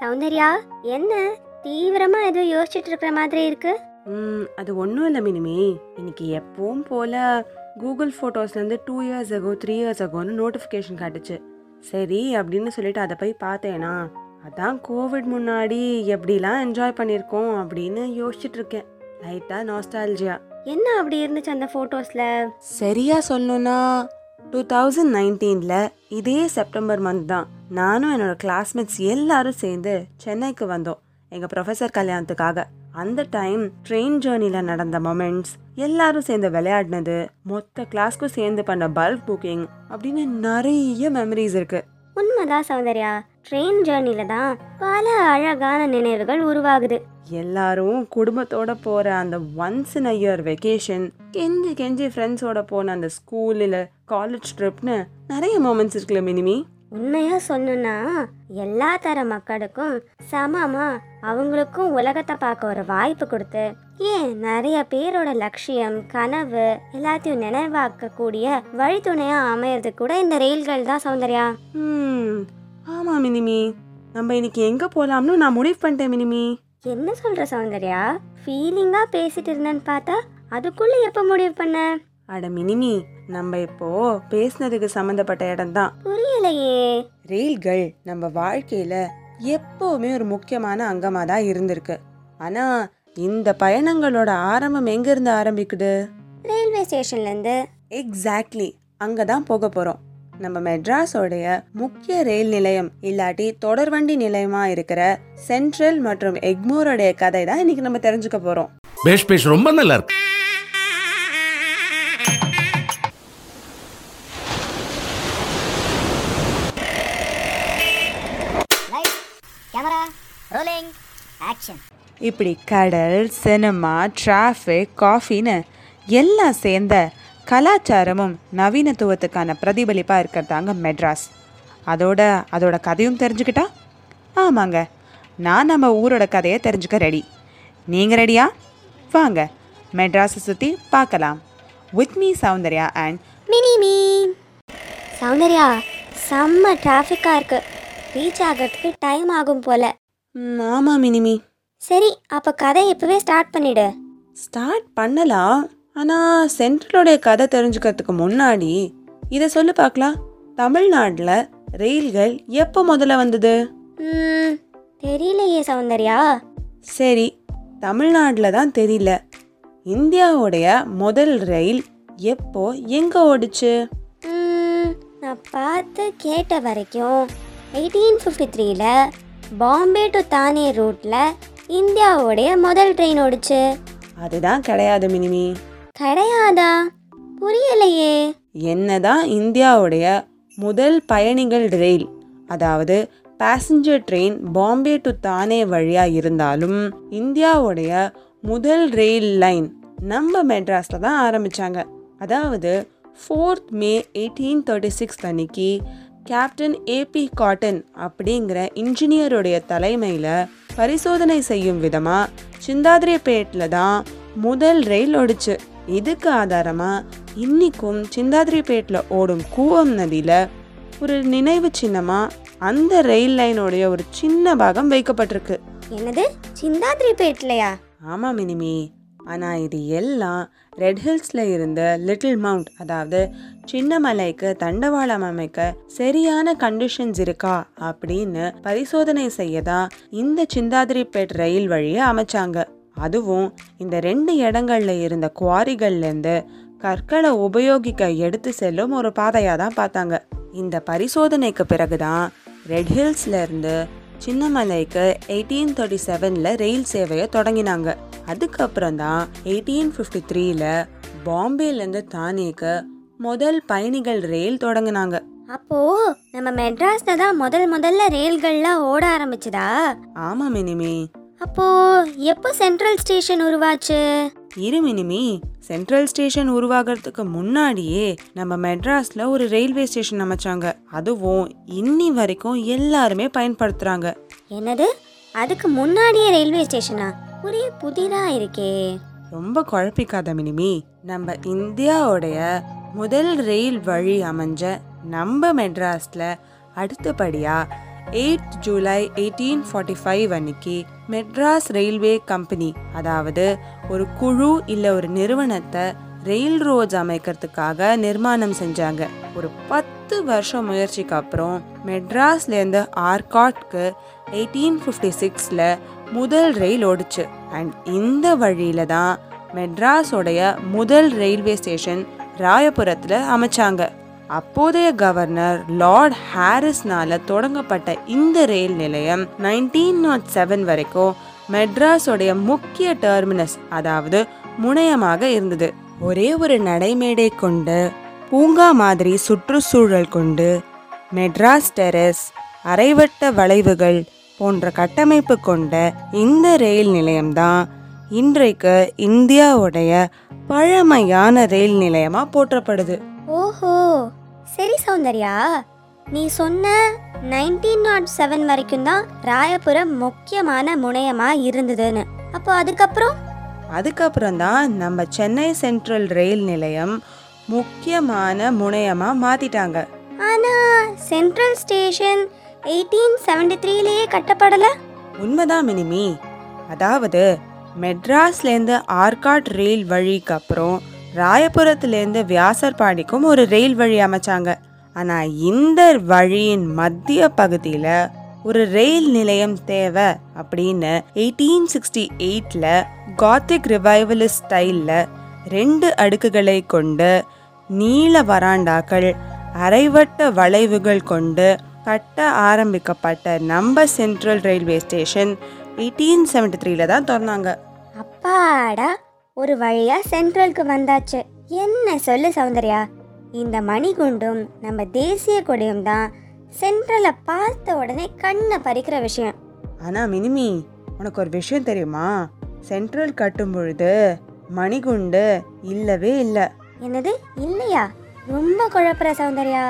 சௌந்தர்யா என்ன? தீவிரமா ஏதோ யோசிச்சுட்டு இருக்கிற மாதிரி இருக்கு? ம், அது ஒன்றும் இல்லை மினிமி. இன்னைக்கு எப்பவும் போல Google ஃபோட்டோஸ்லேருந்து two years ago three years அகோன்னு notification காட்டுச்சு. சரி அப்படின்னு சொல்லிட்டு அதை போய் பார்த்தேனா அதான் கோவிட் முன்னாடி எப்படிலாம் என்ஜாய் பண்ணியிருக்கோம் அப்படின்னு யோசிச்சுட்டு இருக்கேன். லைட்டாக நாஸ்டாலஜியா என்ன அப்படி இருந்துச்சு அந்த போட்டோஸ்ல சரியா சொல்லணும்னா டூ தௌசண்ட் நைன்டீனில் இதே செப்டம்பர் மந்த் தான். நானும் என்னோட கிளாஸ்மேட்ஸ் எல்லாரும் சேர்ந்து சென்னைக்கு வந்தோம். எங்கள் ப்ரொஃபஸர் கல்யாணத்துக்காக. அந்த டைம் ட்ரெயின் ஜேர்னியில் நடந்த மொமெண்ட்ஸ் எல்லாரும் சேர்ந்து விளையாடினது மொத்த கிளாஸ்க்கும் சேர்ந்து பண்ண பல்க் புக்கிங் அப்படின்னு நிறைய மெமரிஸ் இருக்கு. உண்மைதான் சௌந்தர்யா. ட்ரெயின் ஜேர்னில தான் பல அழகான நினைவுகள் உருவாகுது. எல்லாரும் குடும்பத்தோட போற அந்த once in a year vacation கெஞ்சி கெஞ்சி ஃப்ரெண்ட்ஸோட போன அந்த ஸ்கூல் இல்ல காலேஜ் ட்ரிப்னு நிறைய மூமெண்ட்ஸ் இருக்குல்ல மினிமி? உண்மையா சொல்லணும்னா எல்லா தர மக்களுக்கும் சமமா அவங்களுக்கும் உலகத்தை பார்க்க ஒரு வாய்ப்பு கொடுத்து ஏன் நிறைய பேரோட லட்சியம் கனவு எல்லாத்தையும் நினைவாக்க கூடிய வழித்துணையா அமையறது கூட இந்த ரயில்கள் தான் சௌந்தர்யா. ம் ஆமா மினிமி. நம்ம இன்னைக்கு எங்க போலாம்னு நான் முடிவு பண்ணிட்டேன் மினிமி. என்ன சொல்ற சௌந்தர்யா? ஃபீலிங்கா பேசிட்டு இருந்தேன்னு பார்த்தா அதுக்குள்ள எப்ப முடிவு பண்ண? அட மினிமி நம்ம இப்போ பேசுனதுக்கு சம்மந்தப்பட்ட இடம் தான் புரியலையே. ரயில்கள் நம்ம வாழ்க்கையில எப்பவுமே ஒரு முக்கியமான அங்கமா தான் இருந்திருக்கு. ஆனா இந்த பயணங்களோட ஆரம்பம் எங்க இருந்து ஆரம்பிக்குது? ரயில்வே ஸ்டேஷன்ல இருந்து எக்ஸாக்ட்லி அங்கே தான் போக போகிறோம் நம்ம மெட்ராஸோடைய முக்கிய ரயில் நிலையம் இல்லாட்டி தொடர்வண்டி நிலையமா இருக்கிற சென்ட்ரல் மற்றும் எக்மோரோடைய கதை தான் இன்னைக்கு நம்ம தெரிஞ்சுக்க போறோம். பேஷ் பேஷ் ரொம்ப நல்லா இருக்கு. ரோலிங் ஆக்ஷன் இப்படி கடல் சினிமா டிராஃபிக் காஃபின்னு எல்லாம் சேர்ந்த கலாச்சாரமும் நவீனத்துவத்துக்கான பிரதிபலிப்பாக இருக்கிறதாங்க மெட்ராஸ். அதோட அதோட கதையும் தெரிஞ்சுக்கிட்டா? ஆமாங்க. நான் நம்ம ஊரோட கதையை தெரிஞ்சுக்க ரெடி நீங்கள் ரெடியா வாங்க. மெட்ராஸை சுற்றி பார்க்கலாம். With me Soundarya and mini me Soundarya செம்ம டிராஃபிக்கா இருக்கு. ரீச் ஆகிறதுக்கு டைம் ஆகும் போல. ஆமாம் மினிமி. சரி அப்ப கதை இப்பவே ஸ்டார்ட் பண்ணிடு. ஸ்டார்ட் பண்ணலாம் ஆனால் சென்ட்ரலோடைய கதை தெரிஞ்சுக்கிறதுக்கு முன்னாடி இதை சொல்லு பார்க்கலாம் தமிழ்நாட்டில் ரயில்கள் எப்போ முதல்ல வந்தது? ம், தெரியலையே சௌந்தர்யா சரி தமிழ்நாட்டில் தான் தெரியல. இந்தியாவுடைய முதல் ரயில் எப்போ எங்கே ஓடுச்சு? ம், நான் பார்த்து கேட்ட வரைக்கும் எயிட்டீன் ஃபிஃப்டி த்ரீல பாம்பே டு தானே ரூட்ல இந்தியாவுடைய முதல் ட்ரெயின் ஓடுச்சு. அதுதான் கிடையாது மினிமி. கிடையாதா? புரியலையே. என்னதான் இந்தியாவுடைய முதல் பயணிகள் ரயில் அதாவது பேசஞ்சர் ட்ரெயின் பாம்பே டு தானே வழியாக இருந்தாலும் இந்தியாவுடைய முதல் ரயில் லைன் நம்ம மெட்ராஸில் தான் ஆரம்பித்தாங்க அதாவது fourth May eighteen thirty six அன்னைக்கு கேப்டன் ஏபி காட்டன் அப்படிங்கிற இன்ஜினியருடைய தலைமையில் பரிசோதனை செய்யும் விதமாக சிந்தாதிரிப்பேட்டில் தான் முதல் ரயில் ஓடுச்சு. இதுக்கு ஆதாரமாக இன்னிக்கும் சிந்தாதிரிப்பேட்டில் ஓடும் கூவம் நதியில் ஒரு நினைவு சின்னமாக அந்த ரயில் லைனோடைய ஒரு சின்ன பாகம் வைக்கப்பட்டிருக்கு. என்னது? சிந்தாதிரிப்பேட்லையா? ஆமாம் மினிமி. ஆனால் இது எல்லாம் ரெட் ஹில்ஸில் இருந்த லிட்டில் மவுண்ட் அதாவது சின்னமலைக்கு தண்டவாளம் அமைக்க சரியான கண்டிஷன்ஸ் இருக்கா அப்படின்னு பரிசோதனை செய்ய தான் இந்த சிந்தாதிரிப்பேட் ரயில் வழியை அமைச்சாங்க. அதுவும் இந்த ரெண்டு இடங்கள்ல இருந்த குவாரிகள்லேருந்து கற்களை உபயோகிக்க எடுத்து செல்லும் ஒரு பாதையாக தான் பார்த்தாங்க. இந்த பரிசோதனைக்கு பிறகுதான் ரெட் ஹில்ஸ்ல இருந்து சின்னமலைக்கு எயிட்டீன் தேர்ட்டி செவனில் ரயில் சேவையை தொடங்கினாங்க. அதுக்கப்புறம் தான் எயிட்டீன் ஃபிஃப்டி த்ரீல பாம்பேலேருந்து தானேக்கு முதல் பயணிகள் ரயில் தொடங்கினாங்க. அப்போ நம்ம மெட்ராஸ்ல தான் முதல் முதல்ல ரயில்கள்லாம் ஓட ஆரம்பிச்சதா? ஆமாம் மினிமி. அப்போ எப்போ சென்ட்ரல் ஸ்டேஷன் உருவாச்சு? இரு மினிமி சென்ட்ரல் ஸ்டேஷன் உருவாகிறதுக்கு முன்னாடியே நம்ம மெட்ராஸ்ல ஒரு ரயில்வே ஸ்டேஷன் அமைச்சாங்க. அதுவும் இன்னி வரைக்கும் எல்லாருமே பயன்படுத்துறாங்க. என்னது? அதுக்கு முன்னாடியே ரயில்வே ஸ்டேஷனா புரிய புதிதா இருக்கே. ரொம்ப குழப்பிக்காத மினிமி நம்ம இந்தியாவுடைய முதல் ரயில் வழி அமைஞ்ச நம்ம மெட்ராஸ்ல அடுத்தபடியா eight July eighteen forty five அன்னைக்கு மெட்ராஸ் ரயில்வே கம்பெனி அதாவது ஒரு குழு இல்லை ஒரு நிறுவனத்தை ரயில் ரோட்ஸ் அமைக்கிறதுக்காக நிர்மாணம் செஞ்சாங்க. ஒரு பத்து வருஷம் முயற்சிக்கு அப்புறம் மெட்ராஸ்லேருந்து ஆர்காட்க்கு எயிட்டீன் ஃபிஃப்டி சிக்ஸில் முதல் ரயில் ஓடிச்சு. அண்ட் இந்த வழியில தான் மெட்ராஸோடைய முதல் ரயில்வே ஸ்டேஷன் ராயபுரத்தில் அமைச்சாங்க. அப்போதைய கவர்னர் லார்ட் ஹாரிஸ்னால தொடங்கப்பட்ட இந்த ரயில் நிலையம் நைன்டீன் நாட் செவன் வரைக்கும் மெட்ராஸோடைய முக்கிய டெர்மினஸ் அதாவது முனையமாக இருந்தது. ஒரே ஒரு நடைமேடை கொண்டு பூங்கா மாதிரி சுற்றுச்சூழல் கொண்டு மெட்ராஸ் டெரஸ் அரைவட்ட வளைவுகள் போன்ற கட்டமைப்பு கொண்ட இந்த ரயில் நிலையம்தான் இன்றைக்கு இந்தியாவுடைய பழமையான ரயில் நிலையமாக போற்றப்படுது. ஓஹோ சரி சௌந்தர்யா. நீ சொன்ன நைன்டீன் நாட் செவன் வரைக்கும் தான் ராயபுரம் முக்கியமான முனையமா இருந்ததுன்னு. அப்போ அதுக்கப்புறம்? அதுக்கப்புறம் தான் நம்ம சென்னை சென்ட்ரல் ரயில் நிலையம் முக்கியமான முனையமா மாத்திட்டாங்க. ஆனா சென்ட்ரல் ஸ்டேஷன் எயிட்டீன் செவன்டி த்ரீலேயே கட்டப்படல? உண்மைதான் மினிமி. அதாவது மெட்ராஸ்லேருந்து ஆர்காட் ரயில் வழிக்கு அப்புறம் ராயபுரத்துலேருந்து வியாசர்பாடிக்கும் ஒரு ரயில் வழி அமைச்சாங்க. ஆனால் இந்த வழியின் மத்திய பகுதியில் ஒரு ரயில் நிலையம் தேவை அப்படின்னு எயிட்டீன் சிக்ஸ்டி எயிட்டில் காத்திக் ரிவைவலிஸ்ட் ஸ்டைலில் ரெண்டு அடுக்குகளை கொண்டு நீள வராண்டாக்கள் அரைவட்ட வளைவுகள் கொண்டு கட்ட ஆரம்பிக்கப்பட்ட நம்ம central railway station eighteen seventy த்ரீல தான் திறந்தாங்க. அப்பாடா! ஒரு வழியா சென்ட்ரலுக்கு வந்தாச்சு. என்ன சொல்லு சௌந்தர்யா? இந்த மணிகுண்டும் நம்ம தேசிய கொடியும் தான் சென்ட்ரலை பார்த்த உடனே கண்ணை பறிக்கிற விஷயம். ஆனால் மினிமி உனக்கு ஒரு விஷயம் தெரியுமா? சென்ட்ரல் கட்டும் பொழுது மணிகுண்டு இல்லவே இல்லை. என்னது? இல்லையா? ரொம்ப குழப்புற சௌந்தர்யா.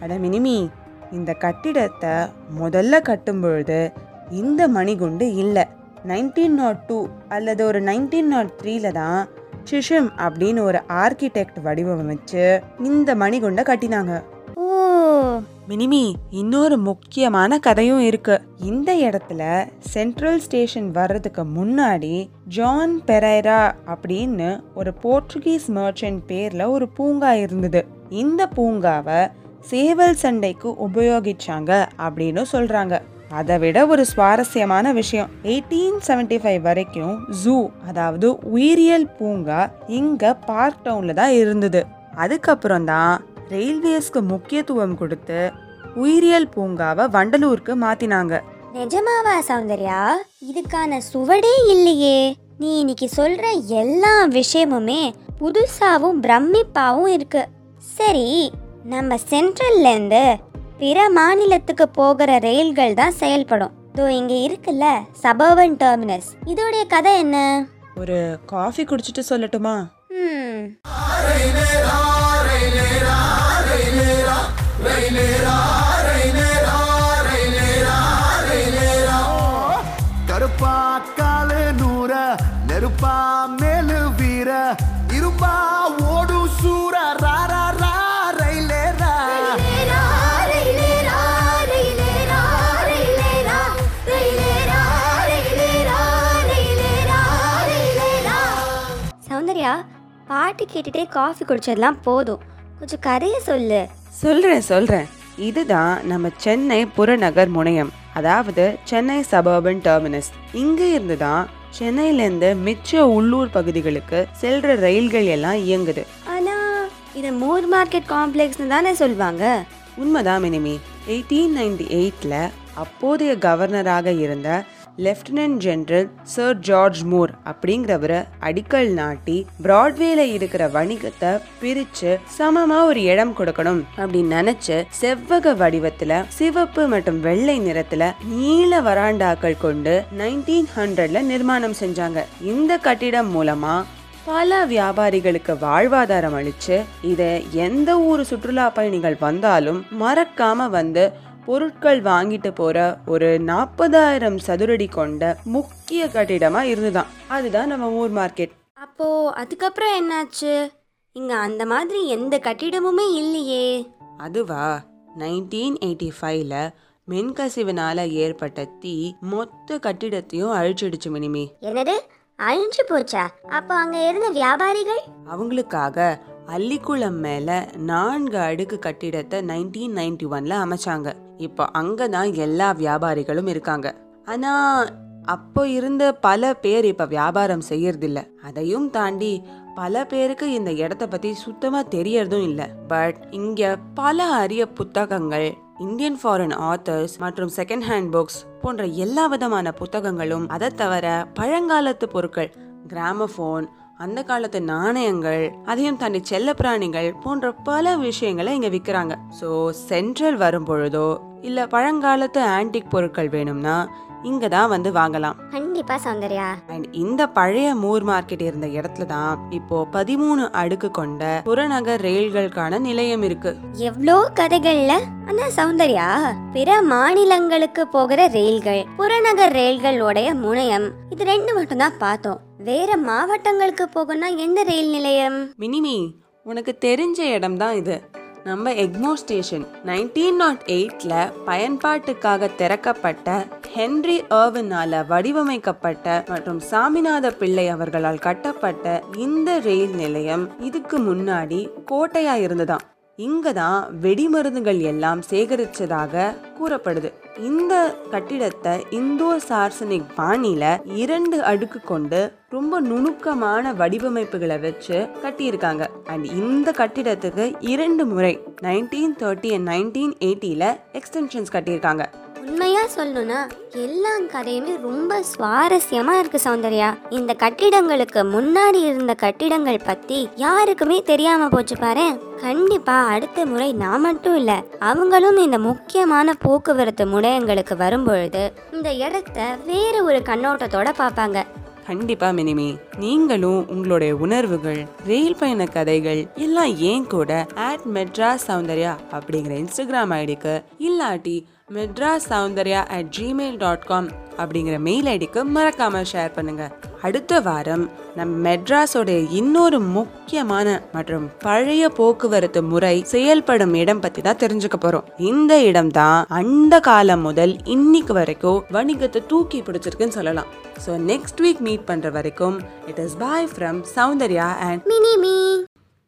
அட மினிமி இந்த கட்டிடத்தை முதல்ல கட்டும் பொழுது இந்த மணிகுண்டு இல்லை. நைன்டீன் நாட் டூ அல்லது ஒரு நைன்டீன் நாட் த்ரீல தான் சிஷம் அப்படின்னு ஒரு ஆர்கிடெக்ட் வடிவமைச்சு இந்த மணிகுண்டை கட்டினாங்க. ஓ. மினிமி இன்னொரு முக்கியமான கதையும் இருக்கு. இந்த இடத்துல சென்ட்ரல் ஸ்டேஷன் வர்றதுக்கு முன்னாடி ஜான் பெரைரா அப்படின்னு ஒரு போர்ச்சுகீஸ் மர்ச்சன்ட் பேர்ல ஒரு பூங்கா இருந்தது. இந்த பூங்காவை சேவல் சண்டைக்கு உபயோகிச்சாங்க அப்படின்னு சொல்றாங்க. அதை விட ஒரு சுவாரஸ்யமான விஷயம். எயிட்டீன் செவன்டி ஃபைவ் வரைக்கும் ஜூ அதாவது உயிரியல் பூங்கா இங்க பார்க் டவுன்ல தான் இருந்தது. அதுக்கப்புறம் தான் ரயில்வேஸ்க்கு முக்கியத்துவம் கொடுத்து உயிரியல் பூங்காவை வண்டலூருக்கு மாத்தினாங்க. நிஜமாவா சௌந்தர்யா? இதுக்கான சுவடே இல்லையே. நீ இன்னைக்கு சொல்ற எல்லா விஷயமுமே புதுசாவும் பிரமிப்பாவும் இருக்கு. சரி நம்ம சென்ட்ரல்ல இருந்து பிற மாநிலத்துக்கு போகிற ரயில்கள் தான் செயல்படும். இதோ இங்க இருக்குல்ல சபர்பன் டெர்மினஸ். இதோடைய கதை என்ன? ஒரு காஃபி குடிச்சிட்டு சொல்லட்டுமா? ம். பாட்டு கேட்டுட்டே காஃபி குடிச்சதெல்லாம் போதும். கொஞ்சம் கதையை சொல்லு. சொல்றேன் சொல்றேன். இதுதான் நம்ம சென்னை புறநகர் முனையம். அதாவது சென்னை சபர்பன் டெர்மினஸ் இங்க இருந்து தான் சென்னையிலேருந்து மிச்ச உள்ளூர் பகுதிகளுக்கு செல்ற ரயில்கள் எல்லாம் இயங்குது. ஆனா இது மூர் மார்க்கெட் காம்ப்ளெக்ஸ்னு தானே சொல்லுவாங்க உண்மைதான் மினிமி. எயிட்டீன் நைன்டி எயிட்டில் அப்போதைய கவர்னராக இருந்த lieutenant general sir George Moore அப்படிங்கிறவரை அடிக்கல் நாட்டி பிராட்வேல இருக்கிற வணிகத்தை பிரிச்சு சமமா ஒரு இடம் கொடுக்கணும் அப்படின்னு நினைச்சு செவ்வக வடிவத்துல சிவப்பு மற்றும் வெள்ளை நிறத்துல நீல வராண்டாக்கள் கொண்டு நைன்டீன் ஹண்ட்ரட்ல நிர்மாணம் செஞ்சாங்க. இந்த கட்டிடம் மூலமா பல வியாபாரிகளுக்கு வாழ்வாதாரம் அளிச்சு இதை எந்த ஊர் சுற்றுலா பயணிகள் வந்தாலும் மறக்காம வந்து பொருட்கள் வாங்கிட்டு போற ஒரு நாற்பதாயிரம் சதுரடி கொண்ட முக்கிய கட்டிடமா இருந்துதான். அதுதான் நம்ம ஊர் மார்க்கெட். அப்போ அதுக்கப்புறம் என்னாச்சு? இங்க அந்த மாதிரி எந்த கட்டிடமுமே இல்லையே. அதுவா? நைன்டீன் எயிட்டி ஃபைவ்ல மின்கசிவினால ஏற்பட்ட தீ மொத்த கட்டிடத்தையும் அழிச்சிடுச்சு மினிமி. என்னது? அழிஞ்சு போச்சா? அப்போ அங்க இருந்த வியாபாரிகள்? அவங்களுக்காக அல்லிக்குளம் மேல நான்கு அடுக்கு கட்டிடத்தை நைன்டீன் நைன்டி ஒன்ல அமைச்சாங்க. இப்போ அங்கே தான் எல்லா வியாபாரிகளும் இருக்காங்க. ஆனால் அப்போ இருந்த பல பேர் இப்போ வியாபாரம் செய்யறதில்ல. அதையும் தாண்டி பல பேருக்கு இந்த இடத்த பற்றி சுத்தமாக தெரியறதும் இல்லை. பட் இங்கே பல அரிய புத்தகங்கள் இந்தியன் ஃபாரின் ஆத்தர்ஸ் மற்றும் செகண்ட் ஹேண்ட் புக்ஸ் போன்ற எல்லா விதமான புத்தகங்களும் அதை தவிர பழங்காலத்து பொருட்கள் கிராமஃபோன் அந்த காலத்து நாணயங்கள் அதையும் தாண்டி செல்லப்பிராணிகள் போன்ற பல விஷயங்களை இங்க விற்கிறாங்க ஸோ சென்ட்ரல் வரும் பொழுதோ இல்ல பழங்காலத்து ஆன்டிக் பொருட்கள் வேணும்னா இங்க தான் வந்து வாங்கலாம். கண்டிப்பா சௌந்தர்யா. அண்ட் இந்த பழைய மூர் மார்க்கெட் இருந்த இடத்துல தான் இப்போ பதிமூணு அடுக்கு கொண்ட புறநகர் ரயில்களுக்கான நிலையம் இருக்கு. எவ்வளோ கதைகள்ல? ஆனா சௌந்தர்யா பிற மாநிலங்களுக்கு போகிற ரயில்கள் புறநகர் ரயில்களுடைய முனையம். இது ரெண்டு மட்டும் தான் பார்த்தோம். வேற மாவட்டங்களுக்கு போகணும்னா எந்த ரயில் நிலையம்? மினிமி உனக்கு தெரிஞ்ச இடம் தான் இது. நம்ம எக்மோ ஸ்டேஷன் நைன்டீன் நாட் எயிட்டில் பயன்பாட்டுக்காக திறக்கப்பட்ட ஹென்ரி ஏர்வினால் வடிவமைக்கப்பட்ட மற்றும் சாமிநாத பிள்ளை அவர்களால் கட்டப்பட்ட இந்த ரயில் நிலையம் இதுக்கு முன்னாடி கோட்டையா இருந்ததாம். இங்க தான் வெடிமருந்துகள் எல்லாம் சேகரிச்சதாக கூறப்படுது. இந்த கட்டிடத்தை இந்தோ சார்சனிக் பாணியில இரண்டு அடுக்கு கொண்டு ரொம்ப நுணுக்கமான வடிவமைப்புகளை வச்சு கட்டியிருக்காங்க. அண்ட் இந்த கட்டிடத்துக்கு இரண்டு முறை நைன்டீன் தேர்ட்டி அண்ட் நைன்டீன் எயிட்டியில் எக்ஸ்டென்ஷன்ஸ் கட்டியிருக்காங்க. உண்மையாக சொல்லணும்னா எல்லா கதையுமே ரொம்ப சுவாரஸ்யமாக இருக்குது சௌந்தர்யா. இந்த கட்டிடங்களுக்கு முன்னாடி இருந்த கட்டிடங்கள் பற்றி யாருக்குமே தெரியாமல் போச்சு பாரு. கண்டிப்பாக அடுத்த முறை நான் மட்டும் இல்லை அவங்களும் இந்த முக்கியமான போக்குவரத்து முனையங்களுக்கு வரும்பொழுது இந்த இடத்த வேறு ஒரு கண்ணோட்டத்தோட பார்ப்பாங்க கண்டிப்பா மினிமி நீங்களும் உங்களுடைய உணர்வுகள் ரயில் பயண கதைகள் எல்லாம் ஏன் கூட ஆட் மெட்ராஸ் சௌந்தர்யா அப்படிங்கிற இன்ஸ்டாகிராம் ஐடிக்கு இல்லாட்டி Madras Soundarya at Gmail dot com அப்படிங்கிற மெயில் ஐடிக்கு மறக்காமல் ஷேர் பண்ணுங்கள் அடுத்த வாரம் நம் மெட்ராஸோடைய இன்னொரு முக்கியமான மற்றும் பழைய போக்குவரத்து முறை செயல்படும் இடம் பத்தி தான் தெரிஞ்சுக்க போறோம். இந்த இடம் தான் அந்த காலம் முதல் இன்னைக்கு வரைக்கும் வணிகத்தை தூக்கி பிடிச்சிருக்குன்னு சொல்லலாம். ஸோ நெக்ஸ்ட் வீக் மீட் பண்ற வரைக்கும் it is bye from Soundarya and mini me.